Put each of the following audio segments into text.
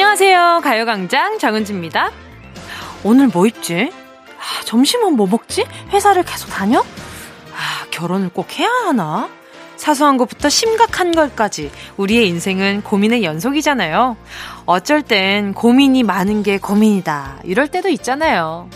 안녕하세요. 가요광장 정은지입니다. 오늘 뭐 입지? 아, 점심은 뭐 먹지? 회사를 계속 다녀? 아, 결혼을 꼭 해야 하나? 사소한 것부터 심각한 것까지 우리의 인생은 고민의 연속이잖아요. 어쩔 땐 고민이 많은 게 고민이다. 이럴 때도 있잖아요.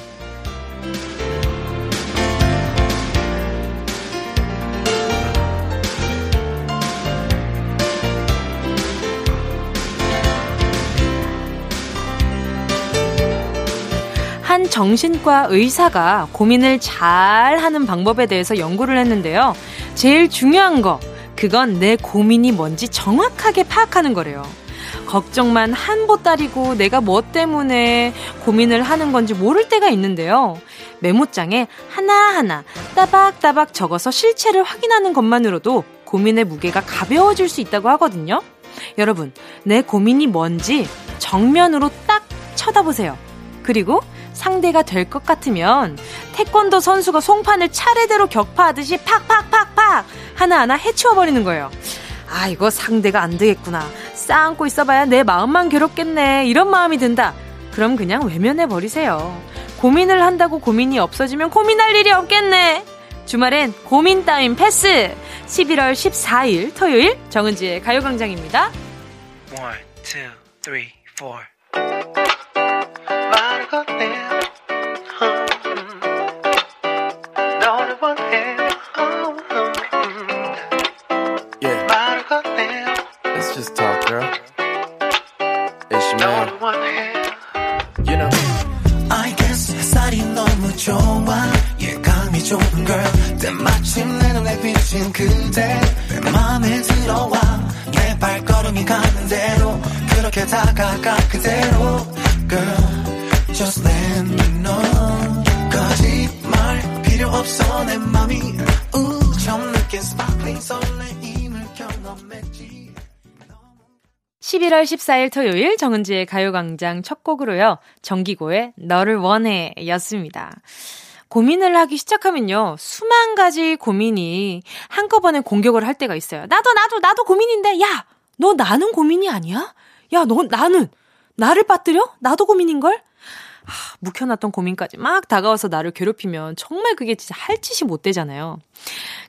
한 정신과 의사가 고민을 잘 하는 방법에 대해서 연구를 했는데요. 제일 중요한 거, 그건 내 고민이 뭔지 정확하게 파악하는 거래요. 걱정만 한 보따리고 내가 뭐 때문에 고민을 하는 건지 모를 때가 있는데요. 메모장에 하나하나 따박따박 적어서 실체를 확인하는 것만으로도 고민의 무게가 가벼워질 수 있다고 하거든요. 여러분, 내 고민이 뭔지 정면으로 딱 쳐다보세요. 그리고 상대가 될 것 같으면 태권도 선수가 송판을 차례대로 격파하듯이 팍팍팍팍 하나하나 해치워버리는 거예요. 아, 이거 상대가 안 되겠구나. 쌓고 있어봐야 내 마음만 괴롭겠네. 이런 마음이 든다. 그럼 그냥 외면해버리세요. 고민을 한다고 고민이 없어지면 고민할 일이 없겠네. 주말엔 고민 따윈 패스. 11월 14일 토요일 정은지의 가요광장입니다. 1, 2, 3, 4. 다가가 그대로 Girl Just let me know 거짓말 필요 없어 내 맘이 우 처음 느낀 sparkling 설레임을 경험했지 11월 14일 토요일 정은지의 가요광장 첫 곡으로요. 정기고의 너를 원해 였습니다. 고민을 하기 시작하면요. 수만 가지 고민이 한꺼번에 공격을 할 때가 있어요. 나도, 나도, 나도 고민인데, 야! 너 나는 고민이 아니야? 야, 너, 나는, 나를 빠뜨려? 나도 고민인걸? 아, 묵혀놨던 고민까지 막 다가와서 나를 괴롭히면 정말 그게 진짜 할 짓이 못 되잖아요.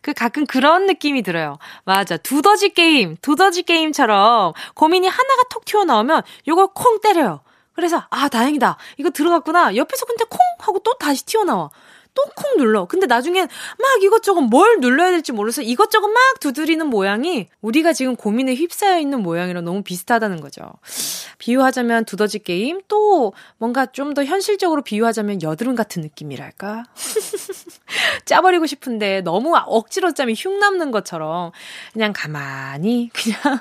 그 가끔 그런 느낌이 들어요. 맞아. 두더지 게임, 두더지 게임처럼 고민이 하나가 톡 튀어나오면 요걸 콩 때려요. 그래서, 아, 다행이다. 이거 들어갔구나. 옆에서 근데 콩! 하고 또 다시 튀어나와. 또콩 눌러. 근데 나중엔 막 이것저것 뭘 눌러야 될지 몰라서 이것저것 막 두드리는 모양이 우리가 지금 고민에 휩싸여 있는 모양이랑 너무 비슷하다는 거죠. 비유하자면 두더지 게임, 또 뭔가 좀 더 현실적으로 비유하자면 여드름 같은 느낌이랄까? 짜버리고 싶은데 너무 억지로 짜면 흉 남는 것처럼 그냥 가만히 그냥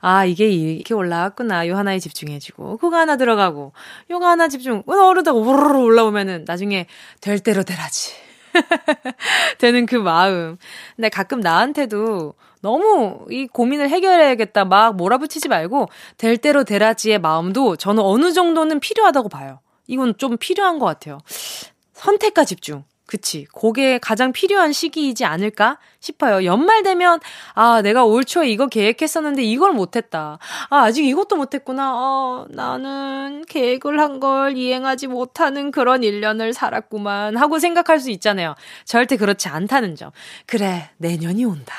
아 이게 이렇게 올라왔구나 요 하나에 집중해주고 그거 하나 들어가고 요거 하나 집중 어르다가 우르르 올라오면은 나중에 될 대로 되라 지 되는 그 마음 근데 가끔 나한테도 너무 이 고민을 해결해야겠다 막 몰아붙이지 말고 될 대로 되라지의 마음도 저는 어느 정도는 필요하다고 봐요. 이건 좀 필요한 것 같아요. 선택과 집중. 그치. 그게 가장 필요한 시기이지 않을까 싶어요. 연말 되면, 아, 내가 올 초에 이거 계획했었는데 이걸 못했다. 아, 아직 이것도 못했구나. 어, 나는 계획을 한 걸 이행하지 못하는 그런 1년을 살았구만. 하고 생각할 수 있잖아요. 절대 그렇지 않다는 점. 그래, 내년이 온다.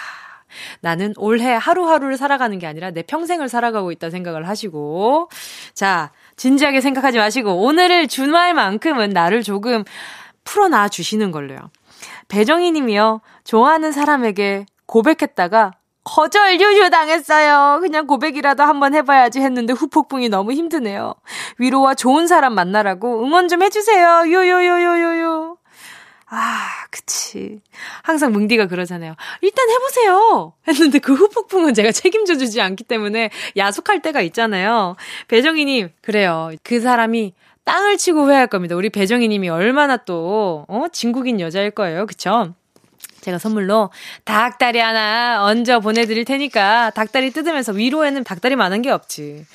나는 올해 하루하루를 살아가는 게 아니라 내 평생을 살아가고 있다 생각을 하시고. 자, 진지하게 생각하지 마시고, 오늘을 주말만큼은 나를 조금 풀어놔 주시는 걸로요. 배정희 님이요. 좋아하는 사람에게 고백했다가 거절 유유 당했어요. 그냥 고백이라도 한번 해봐야지 했는데 후폭풍이 너무 힘드네요. 위로와 좋은 사람 만나라고 응원 좀 해주세요. 요요요요요요. 아, 그치. 항상 뭉디가 그러잖아요. 일단 해보세요! 했는데 그 후폭풍은 제가 책임져 주지 않기 때문에 야속할 때가 있잖아요. 배정희님, 그래요. 그 사람이 땅을 치고 후회할 겁니다. 우리 배정희 님이 얼마나 또, 어, 진국인 여자일 거예요. 그쵸? 제가 선물로 닭다리 하나 얹어 보내드릴 테니까 닭다리 뜯으면서 위로에는 닭다리 많은 게 없지.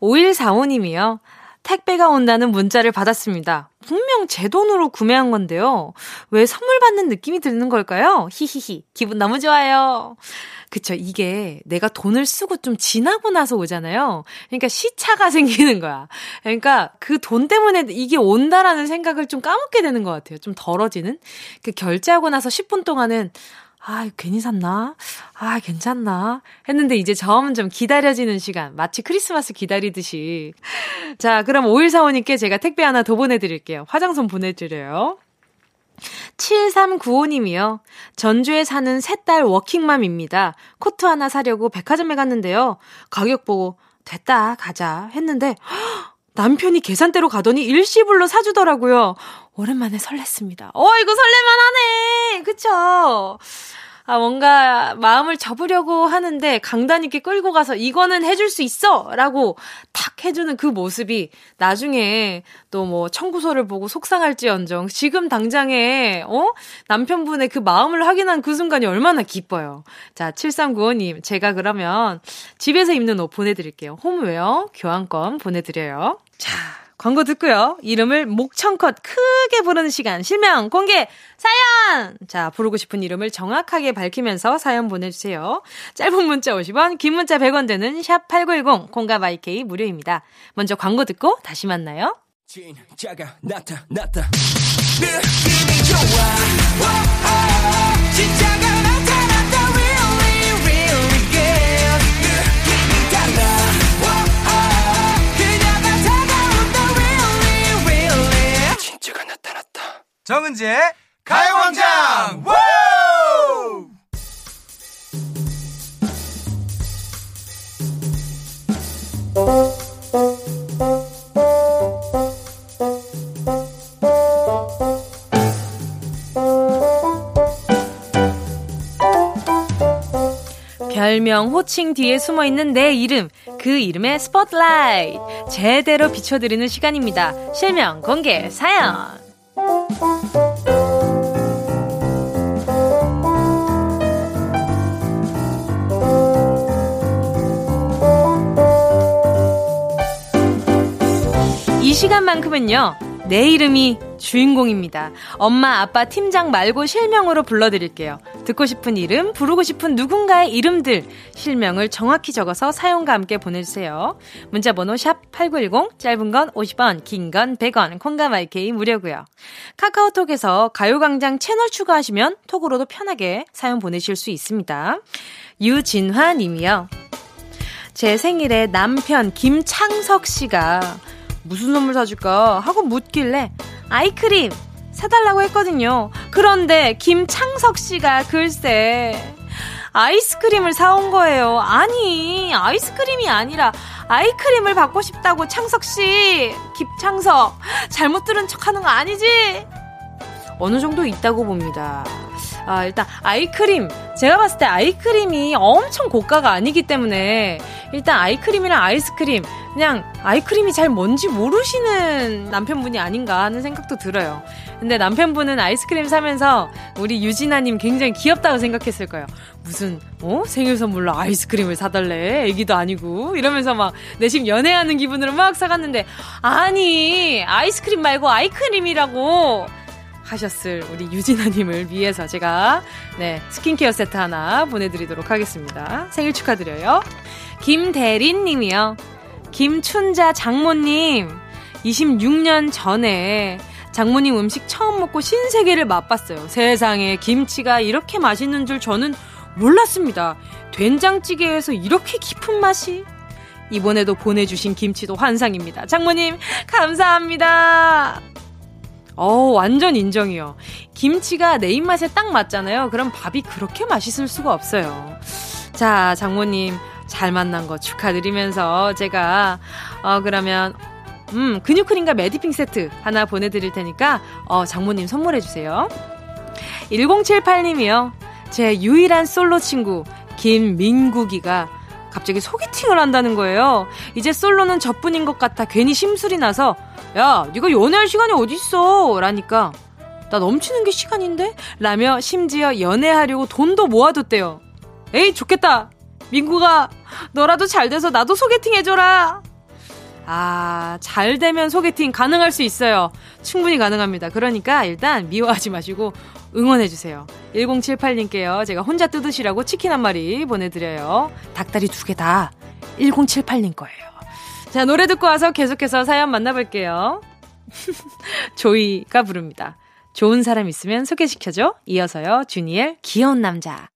5145님이요. 택배가 온다는 문자를 받았습니다. 분명 제 돈으로 구매한 건데요. 왜 선물 받는 느낌이 드는 걸까요? 히히히. 기분 너무 좋아요. 그쵸. 이게 내가 돈을 쓰고 좀 지나고 나서 오잖아요. 그러니까 시차가 생기는 거야. 그러니까 그 돈 때문에 이게 온다라는 생각을 좀 까먹게 되는 것 같아요. 좀 덜어지는? 그 결제하고 나서 10분 동안은 아, 괜히 샀나? 아, 괜찮나? 했는데 이제 점점 기다려지는 시간. 마치 크리스마스 기다리듯이. 자, 그럼 5145님께 제가 택배 하나 더 보내드릴게요. 화장솜 보내드려요. 7395님이요. 전주에 사는 세딸 워킹맘입니다. 코트 하나 사려고 백화점에 갔는데요. 가격 보고 됐다 가자 했는데 남편이 계산대로 가더니 일시불로 사주더라고요. 오랜만에 설렜습니다. 어, 이거 설레만 하네. 그쵸? 아, 뭔가 마음을 접으려고 하는데 강단 있게 끌고 가서 이거는 해줄 수 있어! 라고 탁 해주는 그 모습이 나중에 또 뭐 청구서를 보고 속상할지언정 지금 당장에, 어? 남편분의 그 마음을 확인한 그 순간이 얼마나 기뻐요. 자, 7395님, 제가 그러면 집에서 입는 옷 보내드릴게요. 홈웨어 교환권 보내드려요. 자, 광고 듣고요. 이름을 목청껏 크게 부르는 시간 실명 공개 사연. 자 부르고 싶은 이름을 정확하게 밝히면서 사연 보내주세요. 짧은 문자 50원, 긴 문자 100원 되는 샵 #8910 공감 IK 무료입니다. 먼저 광고 듣고 다시 만나요. 진짜가 나타났다. 느낌이 좋아. 오, 오, 진짜가 정은지의 가요광장 별명 호칭 뒤에 숨어 있는 내 이름, 그 이름의 스포트라이트 제대로 비춰드리는 시간입니다. 실명 공개 사연. 이 시간만큼은요, 내 이름이 주인공입니다. 엄마, 아빠, 팀장 말고 실명으로 불러드릴게요. 듣고 싶은 이름, 부르고 싶은 누군가의 이름들, 실명을 정확히 적어서 사용과 함께 보내주세요. 문자번호 샵 8910, 짧은 건 50원, 긴 건 100원, 콩감 IK 무료고요 카카오톡에서 가요광장 채널 추가하시면 톡으로도 편하게 사연 보내실 수 있습니다. 유진화 님이요. 제 생일에 남편 김창석 씨가 무슨 선물 사줄까 하고 묻길래 아이크림 사달라고 했거든요. 그런데 김창석 씨가 글쎄 아이스크림을 사온 거예요. 아니, 아이스크림이 아니라 아이크림을 받고 싶다고 창석 씨. 김창석, 잘못 들은 척 하는 거 아니지? 어느 정도 있다고 봅니다. 아, 일단 아이크림. 제가 봤을 때 아이크림이 엄청 고가가 아니기 때문에 일단 아이크림이랑 아이스크림 그냥 아이크림이 잘 뭔지 모르시는 남편분이 아닌가 하는 생각도 들어요. 근데 남편분은 아이스크림 사면서 우리 유진아님 굉장히 귀엽다고 생각했을 거예요. 무슨, 어? 생일 선물로 아이스크림을 사달래? 애기도 아니고. 이러면서 막 내심 연애하는 기분으로 막 사갔는데, 아니, 아이스크림 말고 아이크림이라고 하셨을 우리 유진아님을 위해서 제가, 네, 스킨케어 세트 하나 보내드리도록 하겠습니다. 생일 축하드려요. 김대린 님이요. 김춘자 장모님, 26년 전에 장모님 음식 처음 먹고 신세계를 맛봤어요. 세상에 김치가 이렇게 맛있는 줄 저는 몰랐습니다. 된장찌개에서 이렇게 깊은 맛이? 이번에도 보내주신 김치도 환상입니다. 장모님, 감사합니다. 어, 완전 인정이요. 김치가 내 입맛에 딱 맞잖아요. 그럼 밥이 그렇게 맛있을 수가 없어요. 자, 장모님, 잘 만난 거 축하드리면서 제가 어 그러면 음 근육 크림과 매디핑 세트 하나 보내 드릴 테니까 어 장모님 선물해 주세요. 1078님이요. 제 유일한 솔로 친구 김민국이가 갑자기 소개팅을 한다는 거예요. 이제 솔로는 저뿐인 것 같아 괜히 심술이 나서 야 네가 연애할 시간이 어딨어 라니까 나 넘치는 게 시간인데? 라며 심지어 연애하려고 돈도 모아뒀대요. 에이 좋겠다. 민구가 너라도 잘 돼서 나도 소개팅 해줘라. 아, 잘 되면 소개팅 가능할 수 있어요. 충분히 가능합니다. 그러니까 일단 미워하지 마시고 응원해주세요. 1078님께요. 제가 혼자 뜯으시라고 치킨 한 마리 보내드려요. 닭다리 두 개 다 1078님 거예요. 자, 노래 듣고 와서 계속해서 사연 만나볼게요. 조이가 부릅니다. 좋은 사람 있으면 소개시켜줘. 이어서요, 주니엘, 귀여운 남자.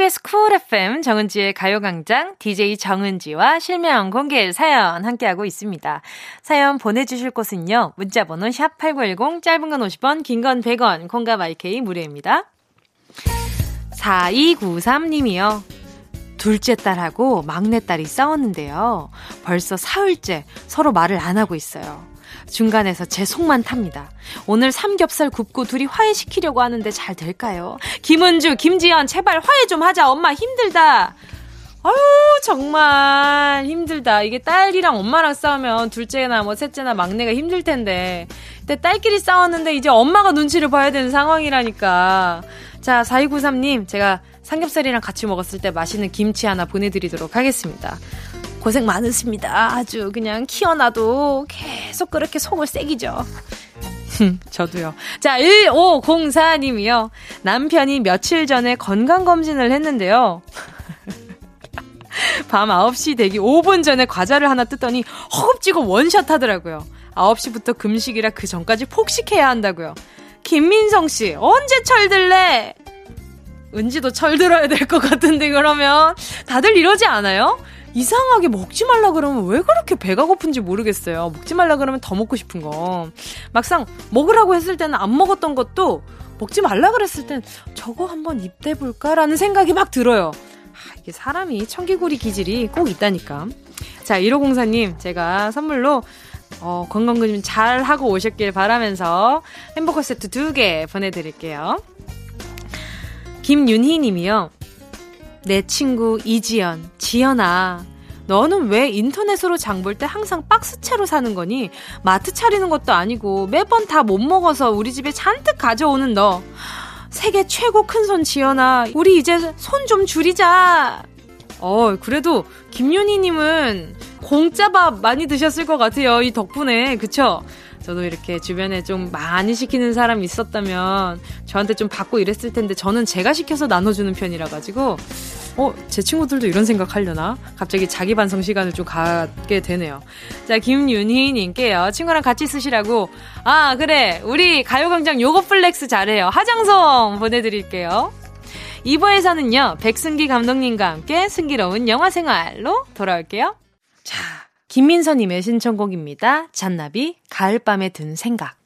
KBS 쿨 FM 정은지의 가요광장 DJ 정은지와 실명 공개 사연 함께하고 있습니다. 사연 보내주실 곳은요. 문자번호 샵8910 짧은 건 50원 긴 건 100원 콩과 마이케이 무료입니다. 4293님이요. 둘째 딸하고 막내 딸이 싸웠는데요. 벌써 사흘째 서로 말을 안 하고 있어요. 중간에서 제 속만 탑니다. 오늘 삼겹살 굽고 둘이 화해시키려고 하는데 잘 될까요? 김은주, 김지연, 제발 화해 좀 하자. 엄마 힘들다. 아유, 정말 힘들다. 이게 딸이랑 엄마랑 싸우면 둘째나 뭐 셋째나 막내가 힘들 텐데. 근데 딸끼리 싸웠는데 이제 엄마가 눈치를 봐야 되는 상황이라니까. 자, 4293님, 제가 삼겹살이랑 같이 먹었을 때 맛있는 김치 하나 보내드리도록 하겠습니다. 고생 많으십니다. 아주 그냥 키워놔도 계속 그렇게 속을 새기죠. 저도요. 자, 1504님이요. 남편이 며칠 전에 건강검진을 했는데요. 밤 9시 되기 5분 전에 과자를 하나 뜯더니 허겁지겁 원샷 하더라고요. 9시부터 금식이라 그 전까지 폭식해야 한다고요. 김민성 씨, 언제 철들래? 은지도 철들어야 될 것 같은데, 그러면. 다들 이러지 않아요? 이상하게 먹지 말라 그러면 왜 그렇게 배가 고픈지 모르겠어요. 먹지 말라 그러면 더 먹고 싶은 거. 막상 먹으라고 했을 때는 안 먹었던 것도 먹지 말라 그랬을 땐 저거 한번 입 대볼까라는 생각이 막 들어요. 아, 이게 사람이 청기구리 기질이 꼭 있다니까. 자, 1504님, 제가 선물로 어, 건강검진 잘 하고 오셨길 바라면서 햄버거 세트 두 개 보내드릴게요. 김윤희 님이요. 내 친구 이지연, 지연아. 너는 왜 인터넷으로 장 볼 때 항상 박스채로 사는 거니? 마트 차리는 것도 아니고 매번 다 못 먹어서 우리 집에 잔뜩 가져오는 너. 세계 최고 큰 손 지연아. 우리 이제 손 좀 줄이자. 어, 그래도 김윤희님은 공짜밥 많이 드셨을 것 같아요. 이 덕분에. 그쵸? 저도 이렇게 주변에 좀 많이 시키는 사람이 있었다면 저한테 좀 받고 이랬을 텐데 저는 제가 시켜서 나눠주는 편이라 가지고 어, 제 친구들도 이런 생각 하려나? 갑자기 자기 반성 시간을 좀 갖게 되네요. 자, 김윤희님께요. 친구랑 같이 쓰시라고. 아, 그래. 우리 가요광장 요거 flex 잘해요. 화장솜 보내드릴게요. 2부에서는요, 백승기 감독님과 함께 승기로운 영화 생활로 돌아올게요. 자, 김민서님의 신청곡입니다. 잔나비, 가을밤에 든 생각.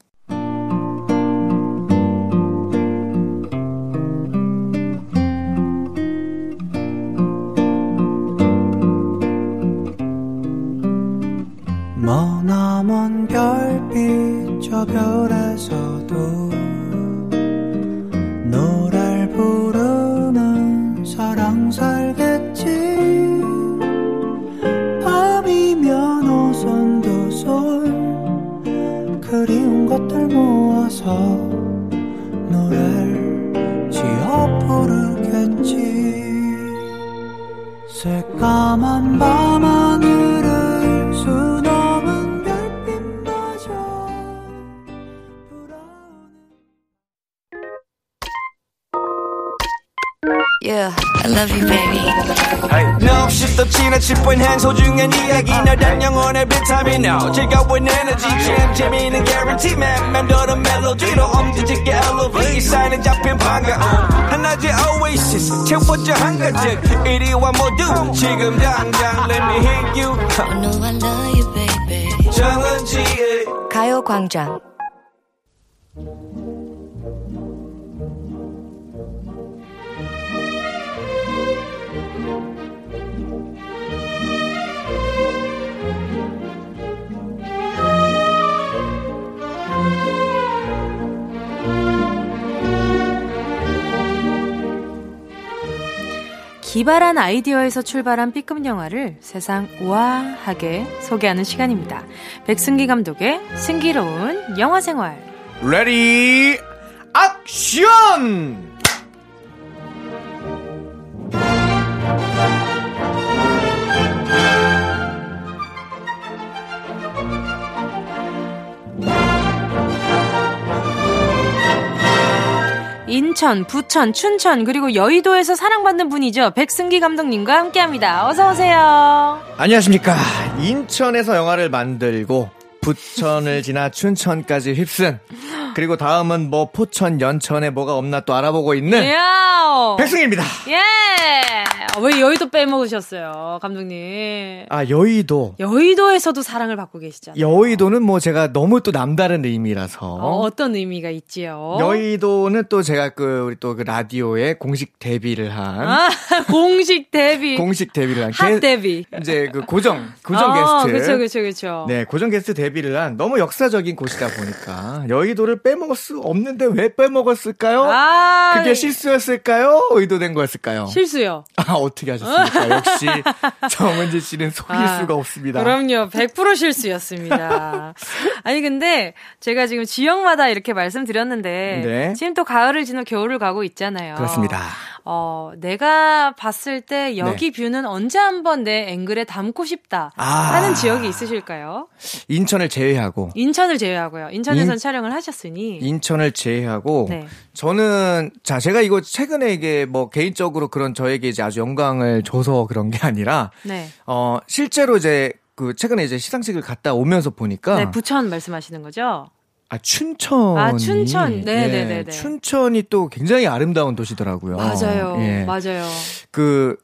머나먼 별빛 저 별에서도 사랑 살겠지? 그리운 것들 모아서 노래를 지어 부르겠지. 새까만 밤하늘 Yeah, I love you, baby. No, 시도 지나칠 뻔한 소중한 이야기. 너란 영혼의 비타민 No 즐거운 에너지 참 재미있는 guarantee man. 맴도는 멜로디로 엄지짓게 elevate 이 사인은 잡힌 반가움. 하나의 oasis 채워져 한 가득 이리와 모두 지금 당장 let me hit you. I know I love you, baby. 정은지의 가요광장. 기발한 아이디어에서 출발한 B급 영화를 세상 우아하게 소개하는 시간입니다. 백승기 감독의 승기로운 영화 생활. Ready action! 인천, 부천, 춘천, 그리고 여의도에서 사랑받는 분이죠. 백승기 감독님과 함께 합니다. 어서 오세요. 안녕하십니까. 인천에서 영화를 만들고 부천을 지나 춘천까지 휩쓴 그리고 다음은 뭐 포천, 연천에 뭐가 없나 또 알아보고 있는 이야. 백승입니다. 예! 왜 여의도 빼먹으셨어요, 감독님? 아 여의도. 여의도에서도 사랑을 받고 계시잖아요. 여의도는 뭐 제가 너무 또 남다른 의미라서 어, 어떤 의미가 있지요? 여의도는 또 제가 그 우리 또 그 라디오에 공식 데뷔를 한 아, 공식 데뷔. 공식 데뷔를 한 핫 게- 데뷔. 이제 그 고정 고정 어, 게스트 그쵸, 그쵸, 그쵸. 네 고정 게스트 데뷔를 한 너무 역사적인 곳이다 보니까 여의도를 빼먹을 수 없는데 왜 빼먹었을까요? 아, 그게 실수였을까요? 의도된 거였을까요? 실수요. 아 어떻게 하셨습니까? 역시 정은지 씨는 속일 아, 수가 없습니다. 그럼요. 100% 실수였습니다. 아니, 근데 제가 지금 지역마다 이렇게 말씀드렸는데, 네. 지금 또 가을을 지나 겨울을 가고 있잖아요. 그렇습니다. 어, 내가 봤을 때 여기 네. 뷰는 언제 한번 내 앵글에 담고 싶다. 아. 하는 지역이 있으실까요? 인천을 제외하고 인천을 제외하고요. 인천에선 인- 촬영을 하셨으니. 인천을 제외하고 네. 저는 자 제가 이거 최근에 이게 뭐 개인적으로 그런 저에게 이제 아주 영광을 줘서 그런 게 아니라 네. 어 실제로 이제 그 최근에 이제 시상식을 갔다 오면서 보니까 네, 부천 말씀하시는 거죠? 아 춘천이 아, 춘천. 네, 예, 네, 네, 네. 춘천이 또 굉장히 아름다운 도시더라고요. 맞아요. 예. 맞아요. 그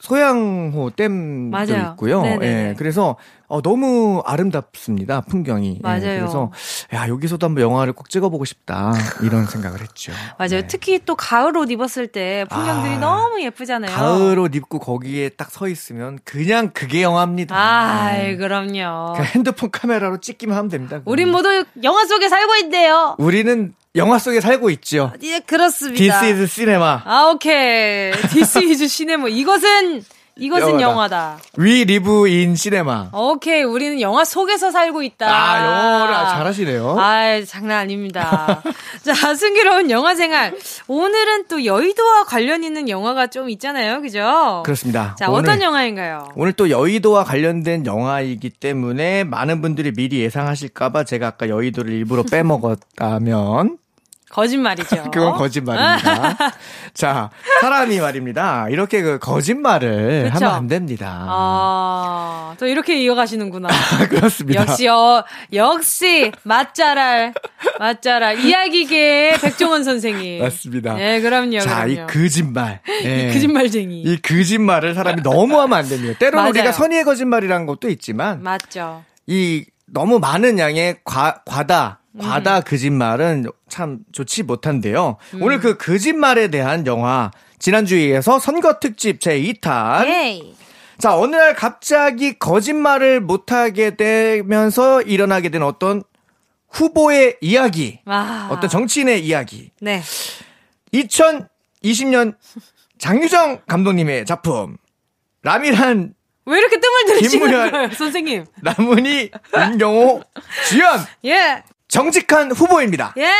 소양호 댐도 맞아요. 있고요. 네네네. 예. 그래서 어, 너무 아름답습니다. 풍경이. 예, 맞아요. 그래서 야, 여기서도 한번 영화를 꼭 찍어 보고 싶다. 이런 생각을 했죠. 맞아요. 네. 특히 또 가을 옷 입었을 때 풍경들이 아, 너무 예쁘잖아요. 가을 옷 입고 거기에 딱 서 있으면 그냥 그게 영화입니다. 아이, 네. 그럼요. 그냥 핸드폰 카메라로 찍기만 하면 됩니다. 우린 모두 영화 속에 살고 있대요. 우리는 영화 속에 살고 있죠. 예, 그렇습니다. This is cinema. 아, 오케이. This is cinema. 이것은, 이것은 영화다. We live in cinema. 오케이. 우리는 영화 속에서 살고 있다. 아, 영어를 잘하시네요. 아, 장난 아닙니다. 자, 승기로운 영화 생활. 오늘은 또 여의도와 관련 있는 영화가 좀 있잖아요. 그죠? 그렇습니다. 자, 오늘- 어떤 영화인가요? 오늘 또 여의도와 관련된 영화이기 때문에 많은 분들이 미리 예상하실까봐 제가 아까 여의도를 일부러 빼먹었다면 거짓말이죠. 그건 거짓말입니다. 자, 사람이 말입니다. 이렇게 그 거짓말을 그쵸? 하면 안 됩니다. 아, 또 이렇게 이어가시는구나. 그렇습니다. 역시, 어, 역시, 맛잘알, 맛잘알. 이야기계의 백종원 선생님. 맞습니다. 네, 그럼요. 자, 그럼요. 이 거짓말. 예. 거짓말쟁이. 이 거짓말을 사람이 너무 하면 안 됩니다. 때로는 맞아요. 우리가 선의의 거짓말이라는 것도 있지만 맞죠. 이 너무 많은 양의 과, 과다 음. 과다 거짓말은 참 좋지 못한데요. 음. 오늘 그 거짓말에 대한 영화 지난주에서 선거 특집 제 2탄. 예이. 자 어느 날 갑자기 거짓말을 못하게 되면서 일어나게 된 어떤 후보의 이야기, 와. 어떤 정치인의 이야기. 네. 2020년 장유정 감독님의 작품 라미란 왜 이렇게 뜸을 들이시는. 거예요, 선생님? 남은이 윤경호 주연 예. 정직한 후보입니다. 예!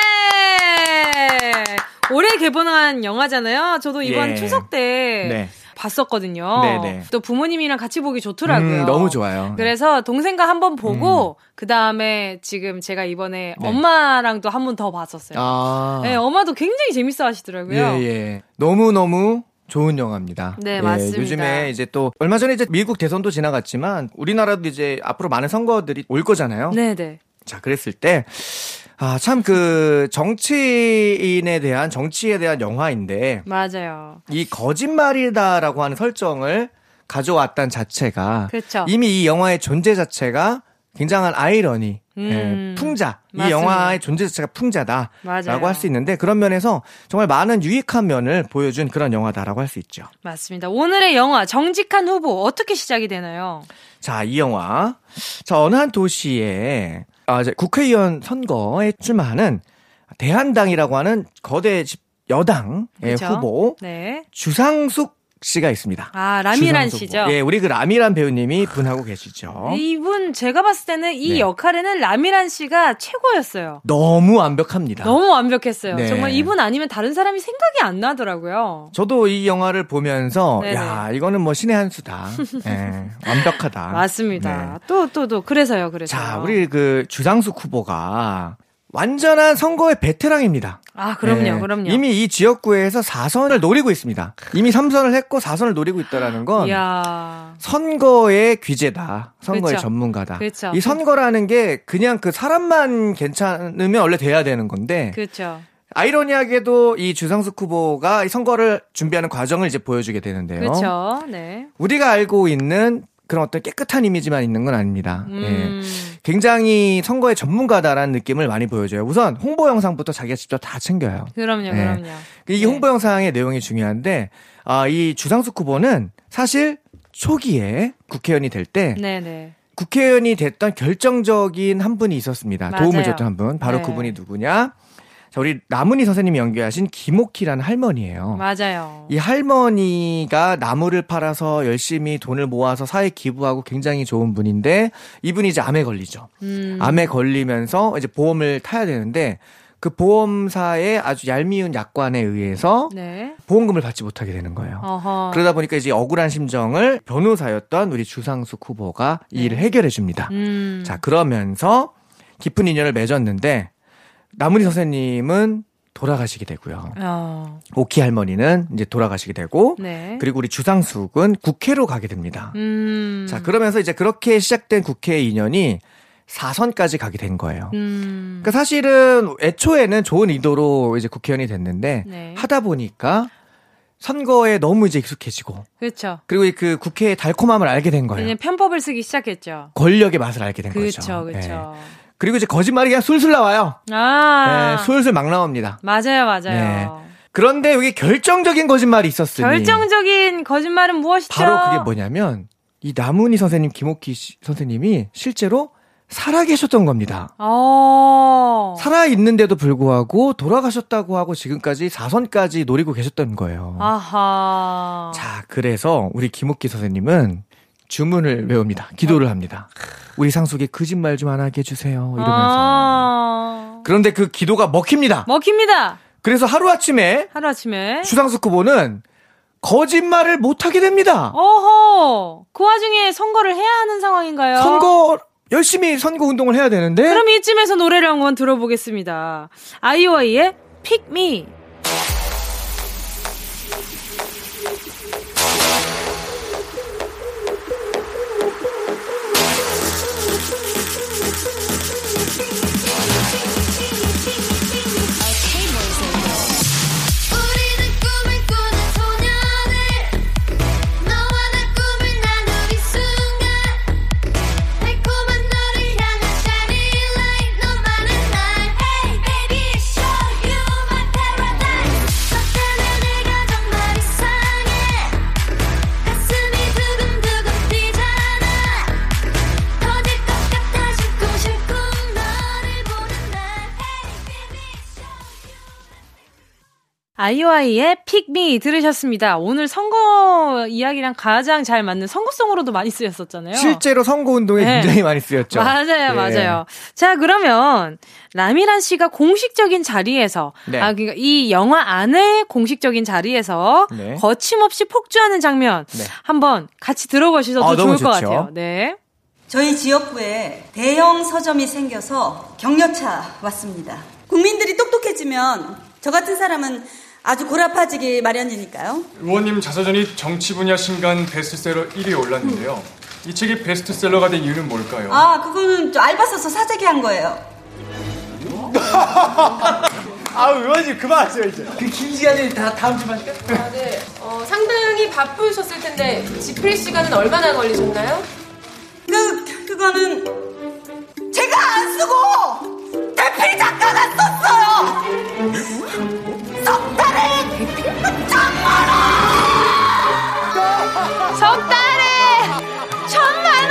올해 개봉한 영화잖아요. 저도 이번 예. 추석 때 네. 봤었거든요. 네네. 또 부모님이랑 같이 보기 좋더라고요. 음, 너무 좋아요. 네. 그래서 동생과 한 번 보고 그 다음에 지금 제가 이번에 네. 엄마랑도 한 번 더 봤었어요. 아. 네, 엄마도 굉장히 재밌어 하시더라고요. 예, 예. 너무 너무 좋은 영화입니다. 네, 예, 맞습니다. 요즘에 이제 또 얼마 전에 이제 미국 대선도 지나갔지만 우리나라도 이제 앞으로 많은 선거들이 올 거잖아요. 네 네. 자, 그랬을 때 아, 참 그 정치인에 대한 정치에 대한 영화인데 맞아요. 이 거짓말이다라고 하는 설정을 가져왔단 자체가 그렇죠. 이미 이 영화의 존재 자체가 굉장한 아이러니, 음, 예, 풍자. 이 맞습니다. 영화의 존재 자체가 풍자다 라고 맞아요. 할수 있는데 그런 면에서 정말 많은 유익한 면을 보여준 그런 영화다라고 할 수 있죠. 맞습니다. 오늘의 영화 정직한 후보 어떻게 시작이 되나요? 자, 이 영화. 자, 어느 한 도시에 아, 이제 국회의원 선거에 출마하는 대한당이라고 하는 거대 집- 여당의 그죠? 후보 네. 주상숙 씨가 있습니다. 아, 라미란 씨죠? 후보. 예, 우리 그 라미란 배우님이 분하고 계시죠. 이분 제가 봤을 때는 이 네. 역할에는 라미란 씨가 최고였어요. 너무 완벽합니다. 너무 완벽했어요. 네. 정말 이분 아니면 다른 사람이 생각이 안 나더라고요. 저도 이 영화를 보면서 네네. 야 이거는 뭐 신의 한 수다. 예, 완벽하다. 맞습니다. 네. 또, 또, 또. 그래서요, 그래서. 자, 우리 그 주상숙 후보가 완전한 선거의 베테랑입니다. 아, 그럼요, 네. 그럼요. 이미 이 지역구에서 4선을 노리고 있습니다. 이미 3선을 했고 4선을 노리고 있다라는 건 이야. 선거의 귀재다. 선거의 그쵸. 전문가다. 그쵸. 이 선거라는 게 그냥 그 사람만 괜찮으면 원래 돼야 되는 건데 그렇죠. 아이러니하게도 이 주상숙 후보가 이 선거를 준비하는 과정을 이제 보여주게 되는데요. 그렇죠. 네. 우리가 알고 있는 그런 어떤 깨끗한 이미지만 있는 건 아닙니다. 음. 예. 굉장히 선거의 전문가다라는 느낌을 많이 보여줘요. 우선 홍보 영상부터 자기가 직접 다 챙겨요. 그럼요, 네. 그럼요. 이 네. 홍보 영상의 내용이 중요한데, 아, 이 주상숙 후보는 사실 초기에 국회의원이 될 때 네네. 국회의원이 됐던 결정적인 한 분이 있었습니다. 맞아요. 도움을 줬던 한 분. 바로 네. 그분이 누구냐? 자, 우리 나문희 선생님이 연기하신 김옥희라는 할머니예요. 맞아요. 이 할머니가 나무를 팔아서 열심히 돈을 모아서 사회 기부하고 굉장히 좋은 분인데 이분이 이제 암에 걸리죠. 음. 암에 걸리면서 이제 보험을 타야 되는데 그 보험사의 아주 얄미운 약관에 의해서 네. 보험금을 받지 못하게 되는 거예요. 어허. 그러다 보니까 이제 억울한 심정을 변호사였던 우리 주상숙 후보가 이 일을 해결해 줍니다. 네. 음. 자, 그러면서 깊은 인연을 맺었는데 나문희 선생님은 돌아가시게 되고요. 어. 오키 할머니는 이제 돌아가시게 되고 네. 그리고 우리 주상숙은 국회로 가게 됩니다. 음. 자, 그러면서 이제 그렇게 시작된 국회 인연이 4선까지 가게 된 거예요. 음. 그러니까 사실은 애초에는 좋은 의도로 이제 국회의원이 됐는데 네. 하다 보니까 선거에 너무 이제 익숙해지고 그렇죠. 그리고 이그 국회의 달콤함을 알게 된 거예요. 편법을 쓰기 시작했죠. 권력의 맛을 알게 된 그렇죠, 거죠. 그렇죠. 네. 그리고 이제 거짓말이 그냥 술술 나와요. 아. 네, 술술 막 나옵니다. 맞아요, 맞아요. 네. 그런데 여기 결정적인 거짓말이 있었으니 결정적인 거짓말은 무엇이죠? 바로 그게 뭐냐면 이 나문희 선생님, 김옥희 씨- 선생님이 실제로 살아 계셨던 겁니다. 어. 살아 있는데도 불구하고 돌아가셨다고 하고 지금까지 4선까지 노리고 계셨던 거예요. 아하. 자, 그래서 우리 김옥희 선생님은 주문을 외웁니다. 기도를 합니다. 우리 상속에 거짓말 좀 안 하게 해주세요. 이러면서. 아. 그런데 그 기도가 먹힙니다. 먹힙니다. 그래서 하루아침에 하루아침에. 주상숙 후보는 거짓말을 못하게 됩니다. 어허. 그 와중에 선거를 해야 하는 상황인가요? 선거, 열심히 선거 운동을 해야 되는데. 그럼 이쯤에서 노래를 한 번 들어보겠습니다. 아이오아이의 Pick Me. 아이오아이의 Me 들으셨습니다. 오늘 선거 이야기랑 가장 잘 맞는 선거송으로도 많이 쓰였었잖아요. 실제로 선거 운동에 네. 굉장히 많이 쓰였죠. 맞아요, 예. 맞아요. 자, 그러면 라미란 씨가 공식적인 자리에서 네. 아 그러니까 이 영화 안에 공식적인 자리에서 네. 거침없이 폭주하는 장면 네. 한번 같이 들어보셔도 아, 좋을 것. 같아요. 네. 저희 지역구에 대형 서점이 생겨서 격려차 왔습니다. 국민들이 똑똑해지면 저 같은 사람은 아주 고라파지기 마련이니까요. 의원님 자서전이 정치 분야 신간 베스트셀러 1위에 올랐는데요. 이 책이 베스트셀러가 된 이유는 뭘까요? 아, 그거는 저 알바 써서 사재기 한 거예요. 아, 의원님 그만하세요, 이제. 그 긴 시간이 다 다음 주만 할까? 아, 네. 어, 상당히 바쁘셨을 텐데 집필 시간은 얼마나 걸리셨나요? 그, 그거는 제가 안 쓰고 대필 작가가 썼어요! 석 달에 석 달에 천만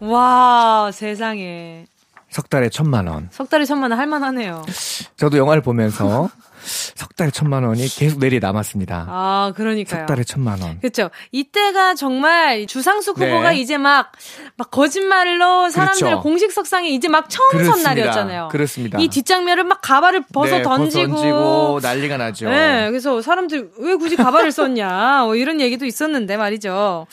원! 와, 세상에. 석 달에 천만 원. 석 달에 천만 원 할만하네요. 저도 영화를 보면서 석 달에 천만 원이 계속 내리 남았습니다. 아, 그러니까요. 석 달에 천만 원. 그렇죠. 이때가 정말 주상숙 네. 후보가 이제 막, 막 거짓말로 사람들을 그렇죠. 공식 석상에 이제 막 처음 선 그렇습니다. 날이었잖아요. 그렇습니다. 이 뒷장면을 막 가발을 벗어 네, 던지고. 던지고 난리가 나죠. 네, 그래서 사람들 왜 굳이 가발을 썼냐, 뭐 이런 얘기도 있었는데 말이죠.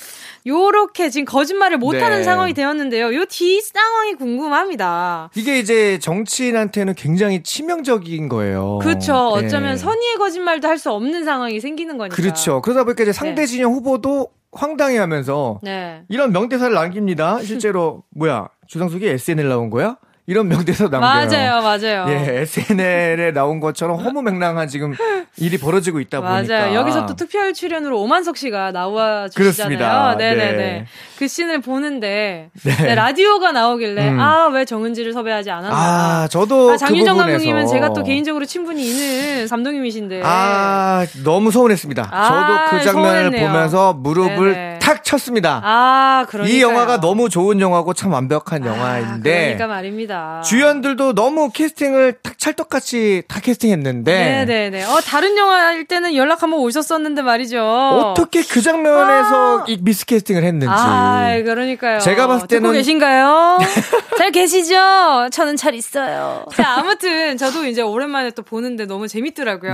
요렇게 지금 거짓말을 못하는 네. 상황이 되었는데요. 요 뒤 상황이 궁금합니다. 이게 이제 정치인한테는 굉장히 치명적인 거예요. 그렇죠. 네. 어쩌면 선의의 거짓말도 할 수 없는 상황이 생기는 거니까. 그렇죠. 그러다 보니까 이제 상대 네. 진영 후보도 황당해하면서 네. 이런 명대사를 남깁니다. 실제로 뭐야 주상숙이 SNL 나온 거야? 이런 명대사 남겨요. 맞아요, 맞아요. 예, SNL에 나온 것처럼 허무맹랑한 지금 일이 벌어지고 있다 보니까. 맞아요. 여기서 또 특별 출연으로 오만석 씨가 나와. 주시잖아요. 네네네. 네. 그 씬을 보는데 네. 네, 라디오가 나오길래 음. 아왜 정은지를 섭외하지 않았나. 아, 저도 아, 그 부분에서 감독님은 제가 또 개인적으로 친분이 있는 감독님이신데. 아, 너무 서운했습니다. 아, 저도 그 장면을 서운했네요. 보면서 무릎을 네네. 탁 쳤습니다. 아, 그러니까 이 영화가 너무 좋은 영화고 참 완벽한 영화인데 그러니까 말입니다. 주연들도 너무 캐스팅을 탁 찰떡같이 다 캐스팅했는데 네네네. 어 다른 영화일 때는 연락 한번 오셨었는데 말이죠. 어떻게 그 장면에서 이 미스 캐스팅을 했는지 아, 그러니까요. 제가 봤을 듣고 때는- 계신가요? 잘 계시죠? 저는 잘 있어요. 자, 아무튼 저도 이제 오랜만에 또 보는데 너무 재밌더라고요.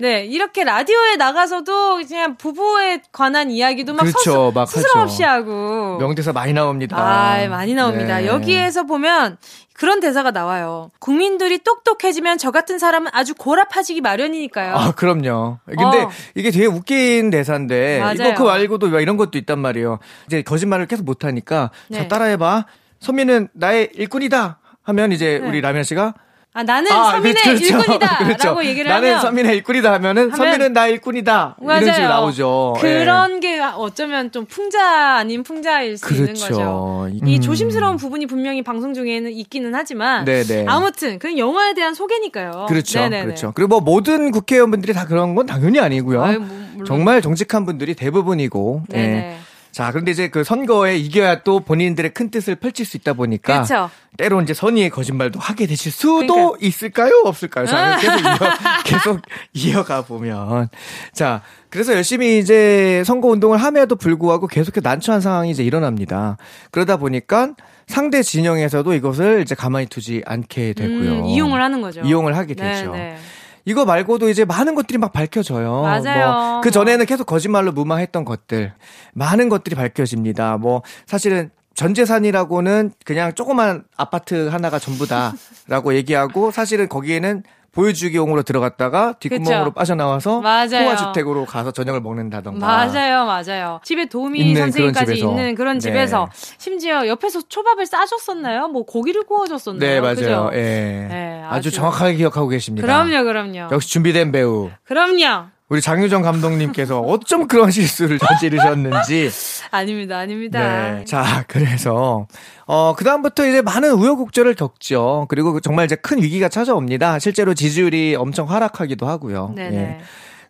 네. 이렇게 라디오에 나가서도 그냥 부부에 관한 이야기도 막 그렇죠, 막 스스럼 없이 하죠. 하고. 명대사 많이 나옵니다. 아, 많이 나옵니다. 네. 여기에서 보면 그런 대사가 나와요. 국민들이 똑똑해지면 저 같은 사람은 아주 고라파지기 마련이니까요. 아, 그럼요. 근데 어. 이게 되게 웃긴 대사인데 맞아요. 이거 그 말고도 왜 이런 것도 있단 말이에요. 이제 거짓말을 계속 못 하니까 네. 자 따라해 봐. 선미는 나의 일꾼이다. 하면 이제 네. 우리 라면 씨가 아, 나는 아, 서민의 그렇죠. 일꾼이다! 그렇죠. 라고 얘기를 나는 하면. 선민의 일꾼이다 하면은 하면- 선민은 나의 일꾼이다. 이런 맞아요. 식으로 나오죠. 예. 그런 게 어쩌면 좀 풍자 아닌 풍자일 수 있는 그렇죠. 거죠. 음. 이 조심스러운 부분이 분명히 방송 중에는 있기는 하지만 네네. 아무튼 그 영화에 대한 소개니까요. 그렇죠. 네네네. 그렇죠. 그리고 뭐 모든 국회의원분들이 다 그런 건 당연히 아니고요. 아유, 뭐. 정말 정직한 분들이 대부분이고. 예. 네네. 자, 그런데 이제 그 선거에 이겨야 또 본인들의 큰 뜻을 펼칠 수 있다 보니까 그렇죠. 때로 이제 선의의 거짓말도 하게 되실 수도 그러니까. 있을까요? 없을까요? 자, 계속 이어, 계속 이어가 보면. 자, 그래서 열심히 이제 선거 운동을 함에도 불구하고 계속해서 난처한 상황이 이제 일어납니다. 그러다 보니까 상대 진영에서도 이것을 이제 가만히 두지 않게 되고요. 음, 이용을 하는 거죠. 이용을 하게 되죠. 네네. 이거 말고도 이제 많은 것들이 막 밝혀져요. 맞아요. 뭐, 그 전에는 계속 거짓말로 무마했던 것들, 많은 것들이 밝혀집니다. 뭐, 사실은 전 재산이라고는 그냥 조그만 아파트 하나가 전부다라고 얘기하고 사실은 거기에는 보여주기용으로 들어갔다가 뒷구멍으로 그쵸. 빠져나와서. 호화주택으로 가서 저녁을 먹는다던가. 맞아요, 맞아요. 집에 도우미 선생님까지 그런. 있는 그런 네. 집에서 심지어 옆에서 초밥을 싸줬었나요? 뭐 고기를 구워줬었나요? 네, 맞아요. 예. 네, 아주 아주. 정확하게 기억하고 계십니다. 그럼요, 그럼요. 역시 준비된 배우. 그럼요. 우리 장유정 감독님께서 어쩜 그런 실수를 저지르셨는지. 아닙니다, 아닙니다. 네. 자, 그래서, 어, 그다음부터 이제 많은 우여곡절을 겪죠. 그리고 정말 이제 큰 위기가 찾아옵니다. 실제로 지지율이 엄청 하락하기도 하고요. 네네. 예.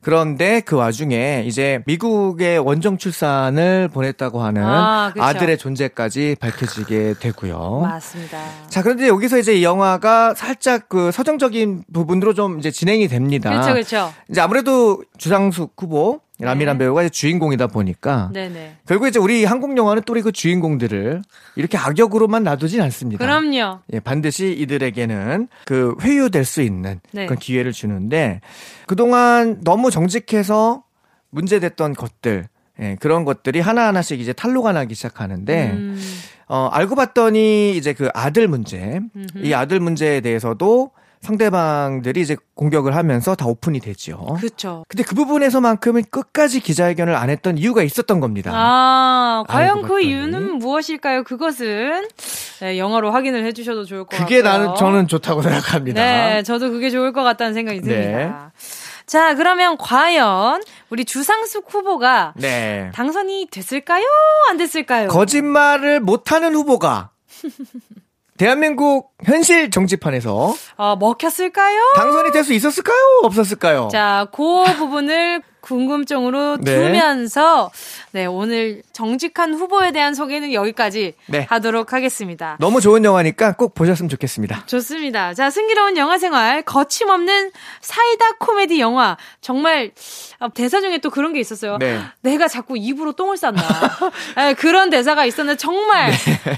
그런데 그 와중에 이제 미국의 원정 출산을 보냈다고 하는 아, 그쵸. 아들의 존재까지 밝혀지게 되고요. 맞습니다. 자, 그런데 여기서 이제 이 영화가 살짝 그 서정적인 부분으로 좀 이제 진행이 됩니다. 그렇죠, 그렇죠. 이제 아무래도 주상숙 후보, 라미란 네. 배우가 이제 주인공이다 보니까 네네. 결국 이제 우리 한국 영화는 또그 주인공들을 이렇게 악역으로만 놔두진 않습니다. 그럼요. 예, 반드시 이들에게는 그 회유될 수 있는 네. 그런 기회를 주는데 그동안 너무 정직해서 문제됐던 것들 예, 그런 것들이 하나하나씩 이제 탄로가 나기 시작하는데 음, 어, 알고 봤더니 이제 그 아들 문제 음흠. 이 아들 문제에 대해서도 상대방들이 이제 공격을 하면서 다 오픈이 되죠. 그렇죠. 근데 그 부분에서만큼은 끝까지 기자회견을 안 했던 이유가 있었던 겁니다. 아, 과연 그 봤더니. 이유는 무엇일까요? 그것은 네, 영어로 확인을 해주셔도 좋을 것 같아요. 그게 나는 저는 좋다고 생각합니다. 네, 저도 그게 좋을 것 같다는 생각이 네. 듭니다. 자, 그러면 과연 우리 주상숙 후보가 네. 당선이 됐을까요? 안 됐을까요? 거짓말을 못하는 후보가 대한민국 현실 정치판에서 어, 먹혔을까요? 당선이 될 수 있었을까요? 없었을까요? 자, 그 부분을 궁금증으로 네. 두면서 네, 오늘 정직한 후보에 대한 소개는 여기까지 네. 하도록 하겠습니다. 너무 좋은 영화니까 꼭 보셨으면 좋겠습니다. 좋습니다. 자, 승기로운 영화 생활, 거침없는 사이다 코미디 영화. 정말, 아, 대사 중에 또 그런 게 있었어요. 네. 내가 자꾸 입으로 똥을 싼다. 아, 그런 대사가 있었는데, 정말,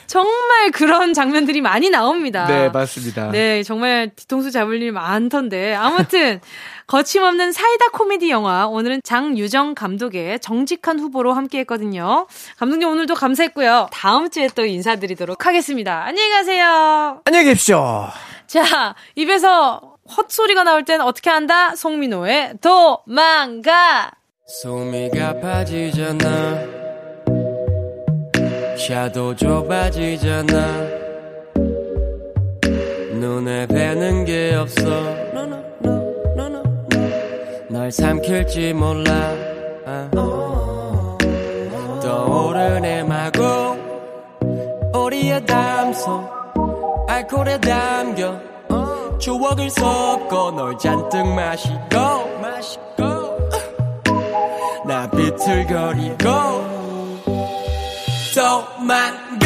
정말 그런 장면들이 많이 나옵니다. 네, 맞습니다. 네, 정말 뒤통수 잡을 일 많던데. 아무튼, 거침없는 사이다 코미디 영화. 오늘은 장유정 감독의 정직한 후보로 함께 했거든요. 감독님 오늘도 감사했고요. 다음 주에 또 인사드리도록 하겠습니다. 안녕히 가세요. 안녕히 계십시오. 자, 입에서 헛소리가 나올 땐 어떻게 한다? 송민호의 도망가! 소미가 빠지잖아 샤도 좁아지잖아 눈에 뵈는 게 없어 널 삼킬지 몰라. 아. 떠오르네 마구 우리의 담소. 알코올에 담겨 추억을 섞어 널 잔뜩 마시고. 마시고. 나 비틀거리고. 도망가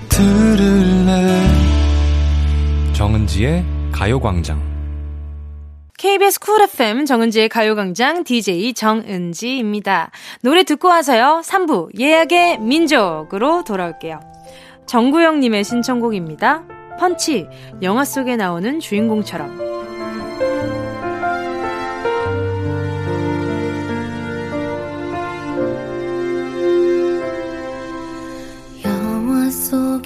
들을래 정은지의 가요광장 KBS 쿨 FM 정은지의 가요광장 DJ 정은지입니다. 노래 듣고 와서요. 3부 예약의 민족으로 돌아올게요. 정구영님의 신청곡입니다. 펀치, 영화 속에 나오는 주인공처럼.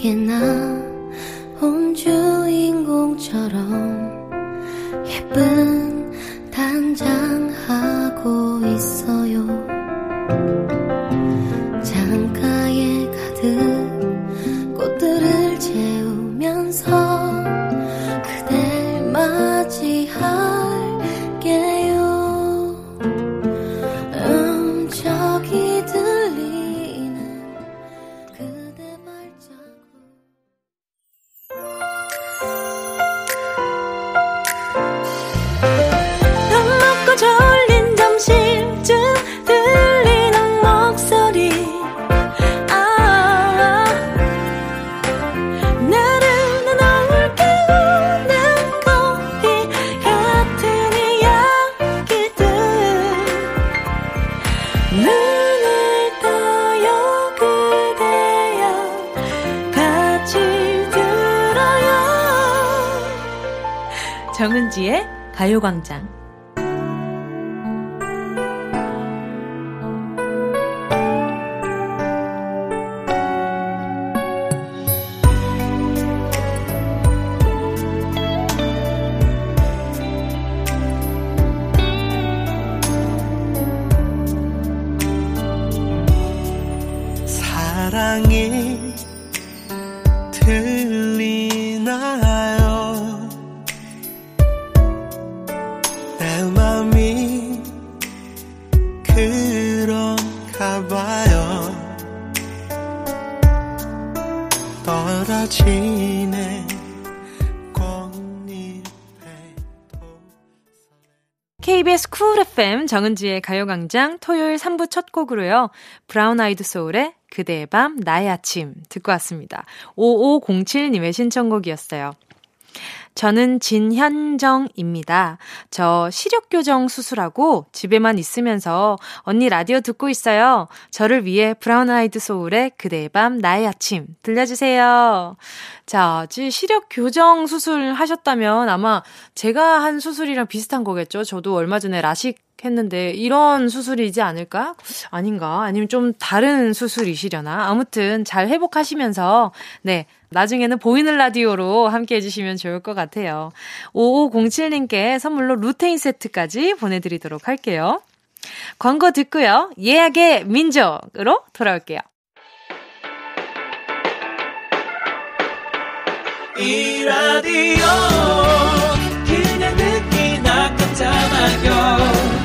속에 나온 주인공처럼 예쁜 단장 하 정은지의 가요광장. 정은지의 가요광장 토요일 3부 첫 곡으로요. 브라운 아이드 소울의 그대의 밤 나의 아침 듣고 왔습니다. 5507님의 신청곡이었어요. 저는 진현정입니다. 저 시력교정 수술하고 집에만 있으면서 언니 라디오 듣고 있어요. 저를 위해 브라운 아이드 소울의 그대의 밤 나의 아침 들려주세요. 자, 지 시력교정 수술 하셨다면 아마 제가 한 수술이랑 비슷한 거겠죠. 저도 얼마 전에 라식 했는데 이런 수술이지 않을까? 아닌가? 아니면 좀 다른 수술이시려나? 아무튼 잘 회복하시면서 네. 나중에는 보이는 라디오로 함께 해주시면 좋을 것 같아요. 5507님께 선물로 루테인 세트까지 보내드리도록 할게요. 광고 듣고요. 예약의 민족으로 돌아올게요. 이 라디오 그냥 듣기나 깜짝마요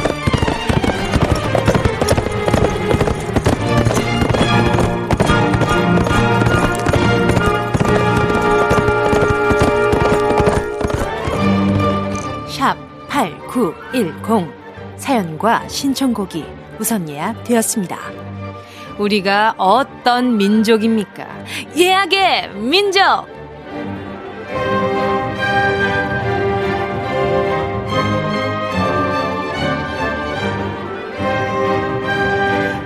8910 사연과 신청곡이 우선 예약되었습니다. 우리가 어떤 민족입니까? 예약의 민족!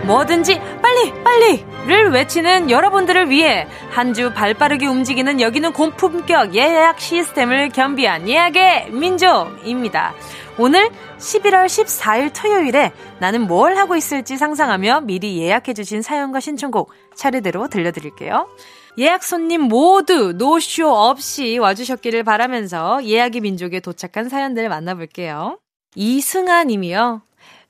뭐든지 빨리 빨리 를 외치는 여러분들을 위해 한 주 발빠르게 움직이는 여기는 고품격 예약 시스템을 겸비한 예약의 민족입니다. 오늘 11월 14일 토요일에 나는 뭘 하고 있을지 상상하며 미리 예약해주신 사연과 신청곡 차례대로 들려드릴게요. 예약 손님 모두 노쇼 없이 와주셨기를 바라면서 예약의 민족에 도착한 사연들 만나볼게요. 이승아 님이요.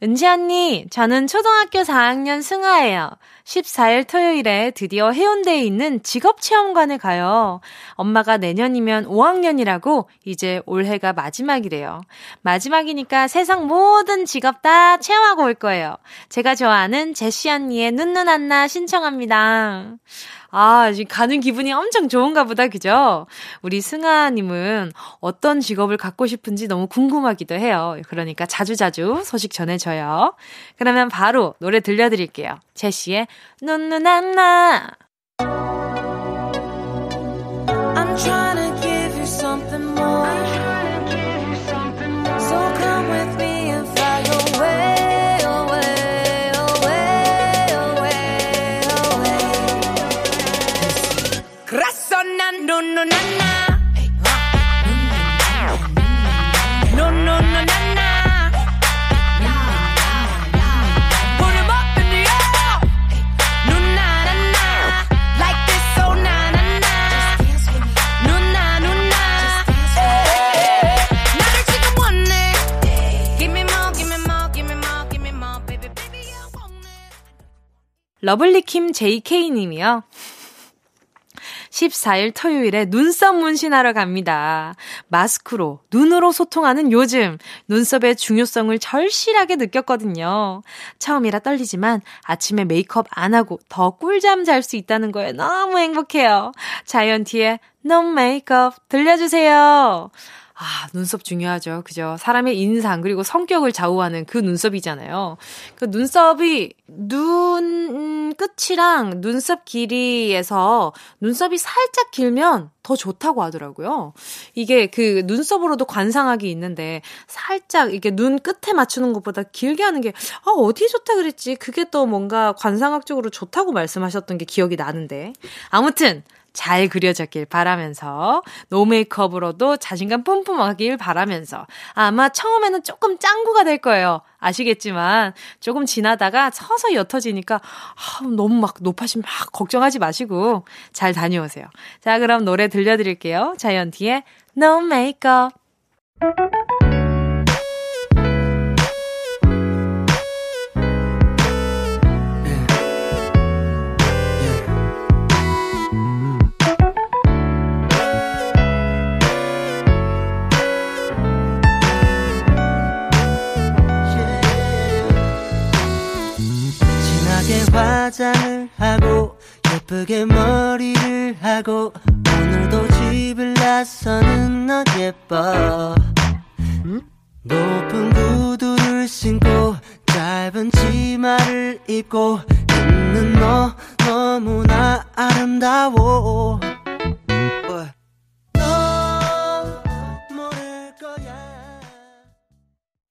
은지 언니, 저는 초등학교 4학년 승아예요. 14일 토요일에 드디어 해운대에 있는 직업체험관에 가요. 엄마가 내년이면 5학년이라고 이제 올해가 마지막이래요. 마지막이니까 세상 모든 직업 다 체험하고 올 거예요. 제가 좋아하는 제시 언니의 눈눈 안나 신청합니다. 아, 지금 가는 기분이 엄청 좋은가 보다, 그죠? 우리 승아님은 어떤 직업을 갖고 싶은지 너무 궁금하기도 해요. 그러니까 자주자주 소식 전해줘요. 그러면 바로 노래 들려드릴게요. 제시의 눈눈안나. I'm trying to give you something more. 러블리킴 JK님이요. 14일 토요일에 눈썹 문신하러 갑니다. 마스크로, 눈으로 소통하는 요즘, 눈썹의 중요성을 절실하게 느꼈거든요. 처음이라 떨리지만 아침에 메이크업 안 하고 더 꿀잠 잘 수 있다는 거에 너무 행복해요. 자이언티의 No Makeup 들려주세요. 아, 눈썹 중요하죠. 그죠? 사람의 인상, 그리고 성격을 좌우하는 그 눈썹이잖아요. 그 눈썹이 눈 끝이랑 눈썹 길이에서 눈썹이 살짝 길면 더 좋다고 하더라고요. 이게 그 눈썹으로도 관상학이 있는데 살짝 이게 눈 끝에 맞추는 것보다 길게 하는 게, 아, 어디 좋다 그랬지? 그게 또 뭔가 관상학적으로 좋다고 말씀하셨던 게 기억이 나는데. 아무튼, 잘 그려졌길 바라면서 노 메이크업으로도 자신감 뿜뿜하길 바라면서 아마 처음에는 조금 짱구가 될 거예요. 아시겠지만 조금 지나다가 서서히 옅어지니까 아, 너무 막 높아지면 막 걱정하지 마시고 잘 다녀오세요. 자 그럼 노래 들려드릴게요. 자이언티의 No Makeup 화장을 하고 예쁘게 머리를 하고 오늘도 집을 나서는 너 예뻐 높은 구두를 신고 짧은 치마를 입고 있는 너 너무나 아름다워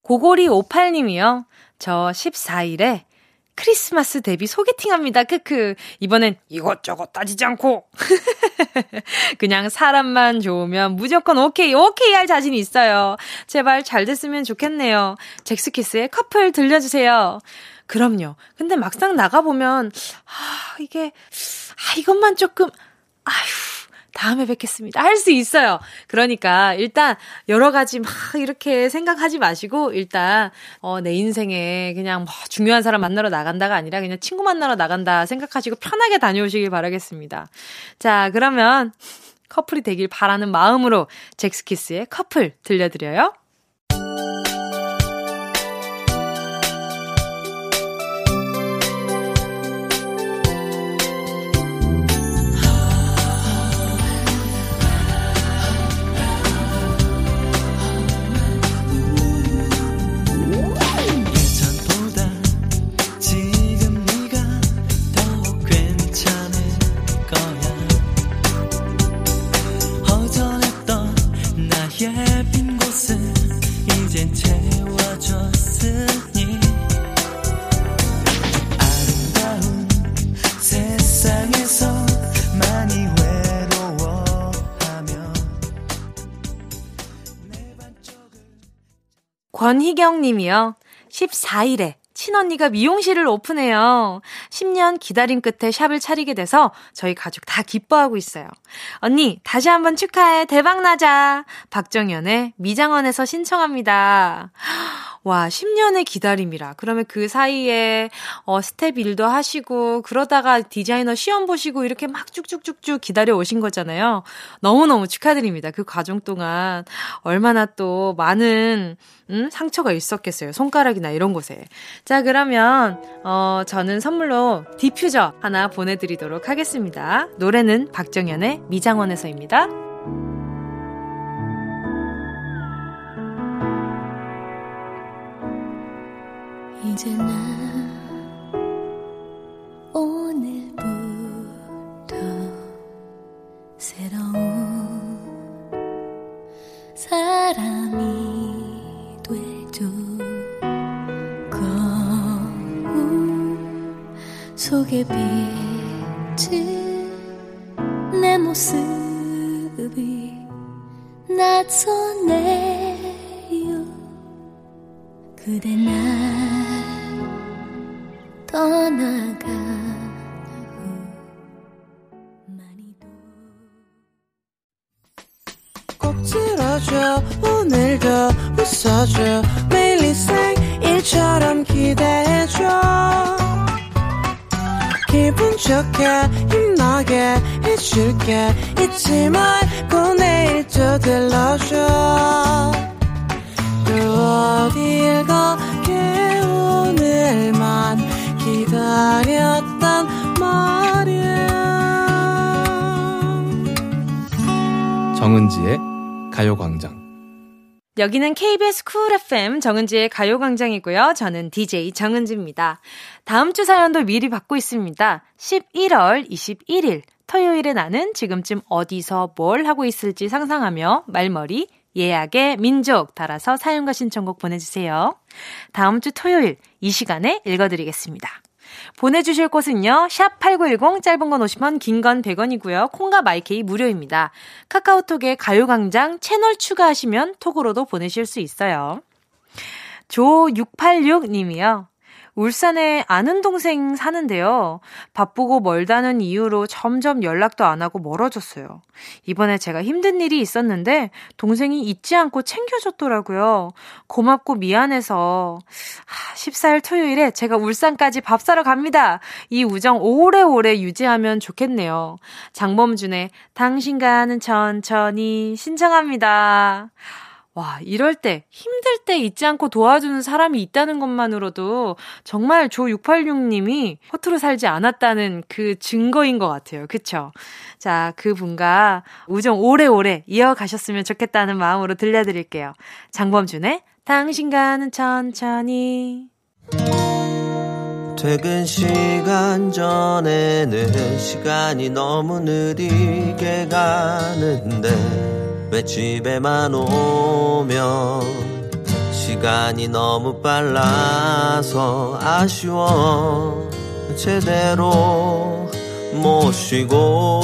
고고리 58님이요. 저 14일에 크리스마스 데뷔 소개팅합니다. 크크. 이번엔 이것저것 따지지 않고 그냥 사람만 좋으면 무조건 오케이 오케이 할 자신이 있어요. 제발 잘 됐으면 좋겠네요. 잭스키스의 커플 들려주세요. 그럼요. 근데 막상 나가보면 아 이게 아 이것만 조금 아휴 다음에 뵙겠습니다. 할 수 있어요. 그러니까 일단 여러 가지 막 이렇게 생각하지 마시고 일단 어, 내 인생에 그냥 뭐 중요한 사람 만나러 나간다가 아니라 그냥 친구 만나러 나간다 생각하시고 편하게 다녀오시길 바라겠습니다. 자, 그러면 커플이 되길 바라는 마음으로 잭스키스의 커플 들려드려요. 권희경 님이요. 14일에 친언니가 미용실을 오픈해요. 10년 기다림 끝에 샵을 차리게 돼서 저희 가족 다 기뻐하고 있어요. 언니, 다시 한번 축하해. 대박나자. 박정현의 미장원에서 신청합니다. 와, 10년의 기다림이라. 그러면 그 사이에, 어, 스텝 일도 하시고, 그러다가 디자이너 시험 보시고, 이렇게 막 쭉쭉쭉쭉 기다려 오신 거잖아요. 너무너무 축하드립니다. 그 과정 동안 얼마나 또 많은, 음, 상처가 있었겠어요. 손가락이나 이런 곳에. 자, 그러면, 어, 저는 선물로 디퓨저 하나 보내 드리도록 하겠습니다. 노래는 박정현의 미장원에서입니다. 이제 여기는 KBS 쿨 FM 정은지의 가요광장이고요. 저는 DJ 정은지입니다. 다음 주 사연도 미리 받고 있습니다. 11월 21일 토요일에 나는 지금쯤 어디서 뭘 하고 있을지 상상하며 말머리 예약의 민족 달아서 사연과 신청곡 보내주세요. 다음 주 토요일 이 시간에 읽어드리겠습니다. 보내주실 곳은요, 샵 8910, 짧은 건 50원, 긴 건 100원이고요. 콩과 마이케이 무료입니다. 카카오톡에 가요광장 채널 추가하시면 톡으로도 보내실 수 있어요. 조686님이요. 울산에 아는 동생 사는데요. 바쁘고 멀다는 이유로 점점 연락도 안 하고 멀어졌어요. 이번에 제가 힘든 일이 있었는데 동생이 잊지 않고 챙겨줬더라고요. 고맙고 미안해서 14일 토요일에 제가 울산까지 밥 사러 갑니다. 이 우정 오래오래 유지하면 좋겠네요. 장범준의 당신과는 천천히 신청합니다. 와, 이럴 때, 힘들 때 잊지 않고 도와주는 사람이 있다는 것만으로도 정말 조686님이 허투루 살지 않았다는 그 증거인 것 같아요. 그쵸? 자, 그 분과 우정 오래오래 이어가셨으면 좋겠다는 마음으로 들려드릴게요. 장범준의 당신과는 천천히. 퇴근 시간 전에는 시간이 너무 느리게 가는데 왜 집에만 오면 시간이 너무 빨라서 아쉬워. 제대로 못 쉬고.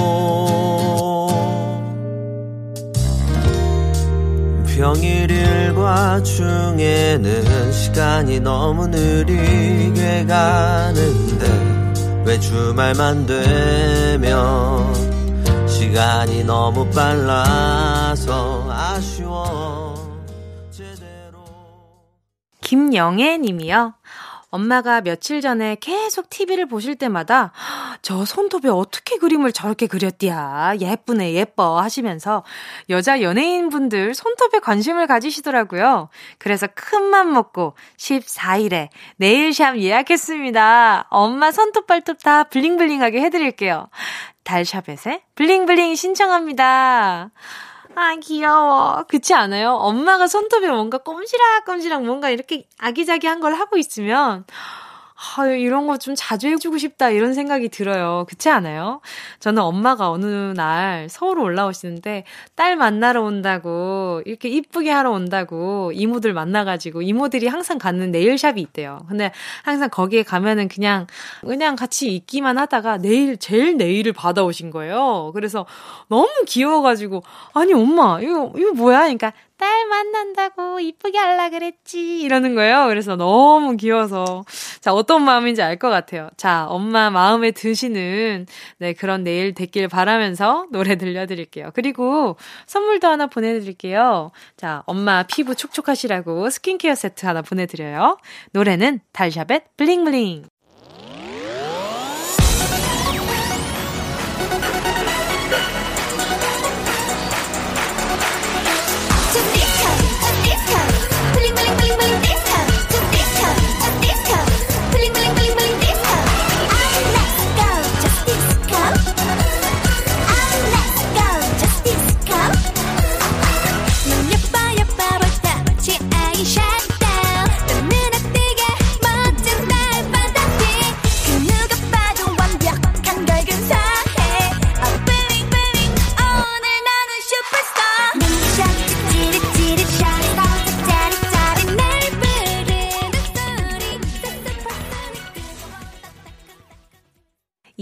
평일 일과 중에는 시간이 너무 느리게 가는데 왜 주말만 되면 시간이 너무 빨라서 아쉬워 김영애 님이요. 엄마가 며칠 전에 계속 TV를 보실 때마다 저 손톱에 어떻게 그림을 저렇게 그렸디야. 예쁘네, 예뻐 하시면서 여자 연예인분들 손톱에 관심을 가지시더라고요. 그래서 큰 맘 먹고 14일에 네일샵 예약했습니다. 엄마 손톱 발톱 다 블링블링하게 해드릴게요. 달샤벳에 블링블링 신청합니다. 아, 귀여워. 그렇지 않아요? 엄마가 손톱에 뭔가 꼼지락꼼지락 뭔가 이렇게 아기자기한 걸 하고 있으면, 아, 이런 거 좀 자주 해주고 싶다, 이런 생각이 들어요. 그렇지 않아요? 저는 엄마가 어느 날 서울 올라오시는데, 딸 만나러 온다고, 이렇게 이쁘게 하러 온다고, 이모들 만나가지고, 이모들이 항상 가는 네일샵이 있대요. 근데 항상 거기에 가면은 그냥, 그냥 같이 있기만 하다가, 네일, 제일 네일을 받아오신 거예요. 그래서 너무 귀여워가지고, 아니, 엄마, 이거, 이거 뭐야? 그러니까, 딸 만난다고 이쁘게 하려 그랬지. 이러는 거예요. 그래서 너무 귀여워서. 자, 어떤 마음인지 알 것 같아요. 자, 엄마 마음에 드시는, 네, 그런 내일 됐길 바라면서 노래 들려드릴게요. 그리고 선물도 하나 보내드릴게요. 자, 엄마 피부 촉촉하시라고 스킨케어 세트 하나 보내드려요. 노래는 달샤벳 블링블링.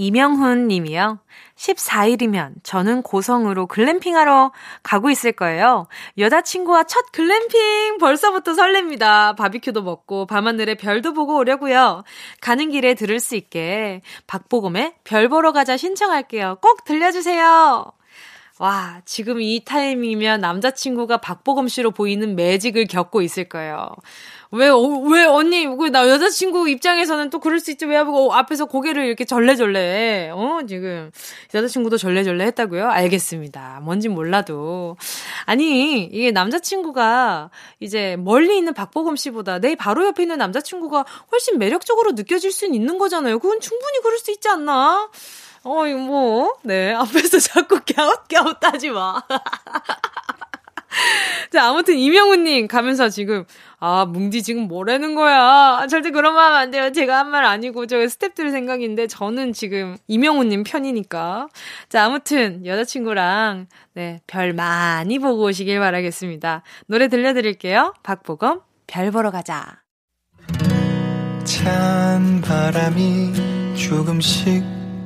이명훈 님이요. 14일이면 저는 고성으로 글램핑하러 가고 있을 거예요. 여자친구와 첫 글램핑 벌써부터 설렙니다. 바비큐도 먹고 밤하늘에 별도 보고 오려고요. 가는 길에 들을 수 있게 박보검의 별 보러 가자 신청할게요. 꼭 들려주세요. 와, 지금 이 타이밍이면 남자친구가 박보검 씨로 보이는 매직을 겪고 있을 거예요. 왜, 어, 왜, 언니, 나 여자친구 입장에서는 또 그럴 수 있지. 왜 하고 앞에서 고개를 이렇게 절레절레 해. 어, 지금. 여자친구도 절레절레 했다고요? 알겠습니다. 뭔진 몰라도. 아니, 이게 남자친구가 이제 멀리 있는 박보검 씨보다 내 바로 옆에 있는 남자친구가 훨씬 매력적으로 느껴질 수는 있는 거잖아요. 그건 충분히 그럴 수 있지 않나? 어, 이 뭐, 네. 앞에서 자꾸 갸웃갸웃 하지 마. 자, 아무튼 이명훈님 가면서 지금, 아, 뭉디 지금 뭐라는 거야. 절대 그런 말 하면 안 돼요. 제가 한 말 아니고, 저 스탭들 생각인데, 저는 지금 이명훈님 편이니까. 자, 아무튼 여자친구랑, 네, 별 많이 보고 오시길 바라겠습니다. 노래 들려드릴게요. 박보검, 별 보러 가자. 찬 바람이 조금씩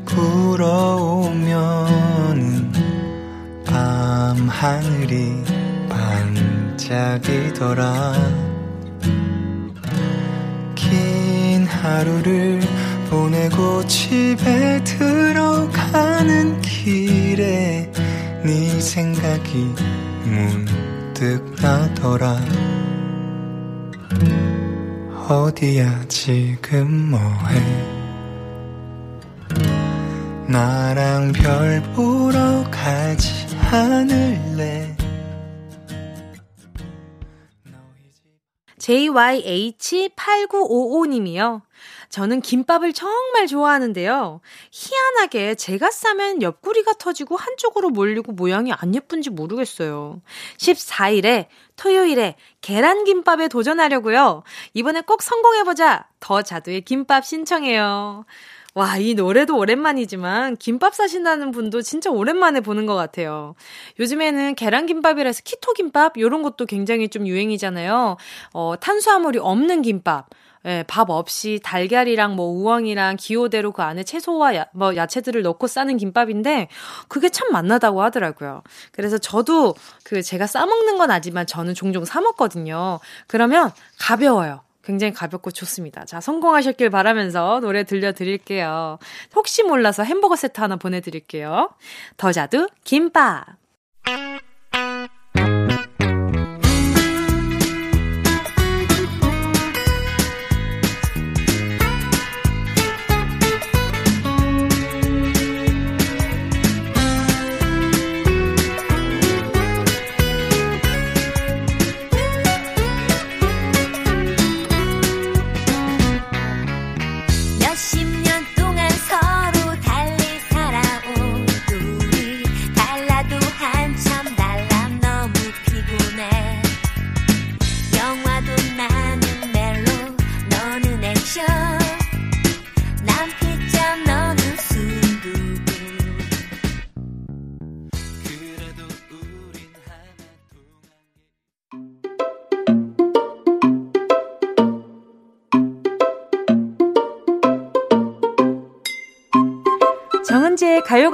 불어오면 밤 하늘이 반짝이더라. 긴 하루를 보내고 집에 들어가는 길에 네 생각이 문득 나더라. 어디야 지금 뭐해? 나랑 별 보러 가지 않을래 JYH8955님이요. 저는 김밥을 정말 좋아하는데요. 희한하게 제가 싸면 옆구리가 터지고 한쪽으로 몰리고 모양이 안 예쁜지 모르겠어요. 14일에 토요일에 계란김밥에 도전하려고요. 이번에 꼭 성공해보자. 더 자두의 김밥 신청해요. 와, 이 노래도 오랜만이지만 김밥 사신다는 분도 진짜 오랜만에 보는 것 같아요. 요즘에는 계란김밥이라서 키토김밥 요런 것도 굉장히 좀 유행이잖아요. 어, 탄수화물이 없는 김밥. 예, 밥 없이 달걀이랑 뭐 우엉이랑 기호대로 그 안에 채소와 야, 뭐 야채들을 넣고 싸는 김밥인데 그게 참 맛나다고 하더라고요. 그래서 저도 그 제가 싸 먹는 건 아니지만 저는 종종 사 먹거든요. 그러면 가벼워요. 굉장히 가볍고 좋습니다. 자, 성공하셨길 바라면서 노래 들려드릴게요. 혹시 몰라서 햄버거 세트 하나 보내드릴게요. 더 자두 김밥.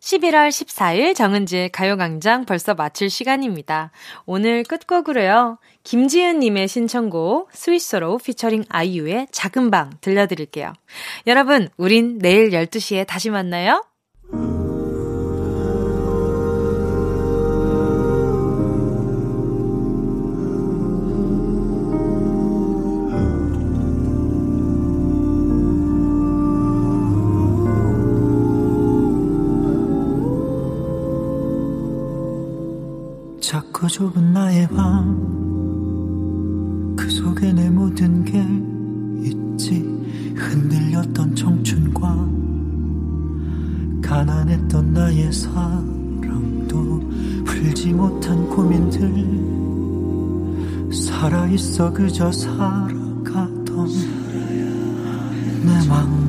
11월 14일 정은지의 가요광장 벌써 마칠 시간입니다. 오늘 끝곡으로요. 김지은님의 신청곡 스위스로 피처링 아이유의 작은 방 들려드릴게요. 여러분, 우린 내일 12시에 다시 만나요. 작고 좁은 나의 방 그 속에 내 모든 게 있지 흔들렸던 청춘과 가난했던 나의 사랑도 풀지 못한 고민들 살아있어 그저 살아가던 내 맘.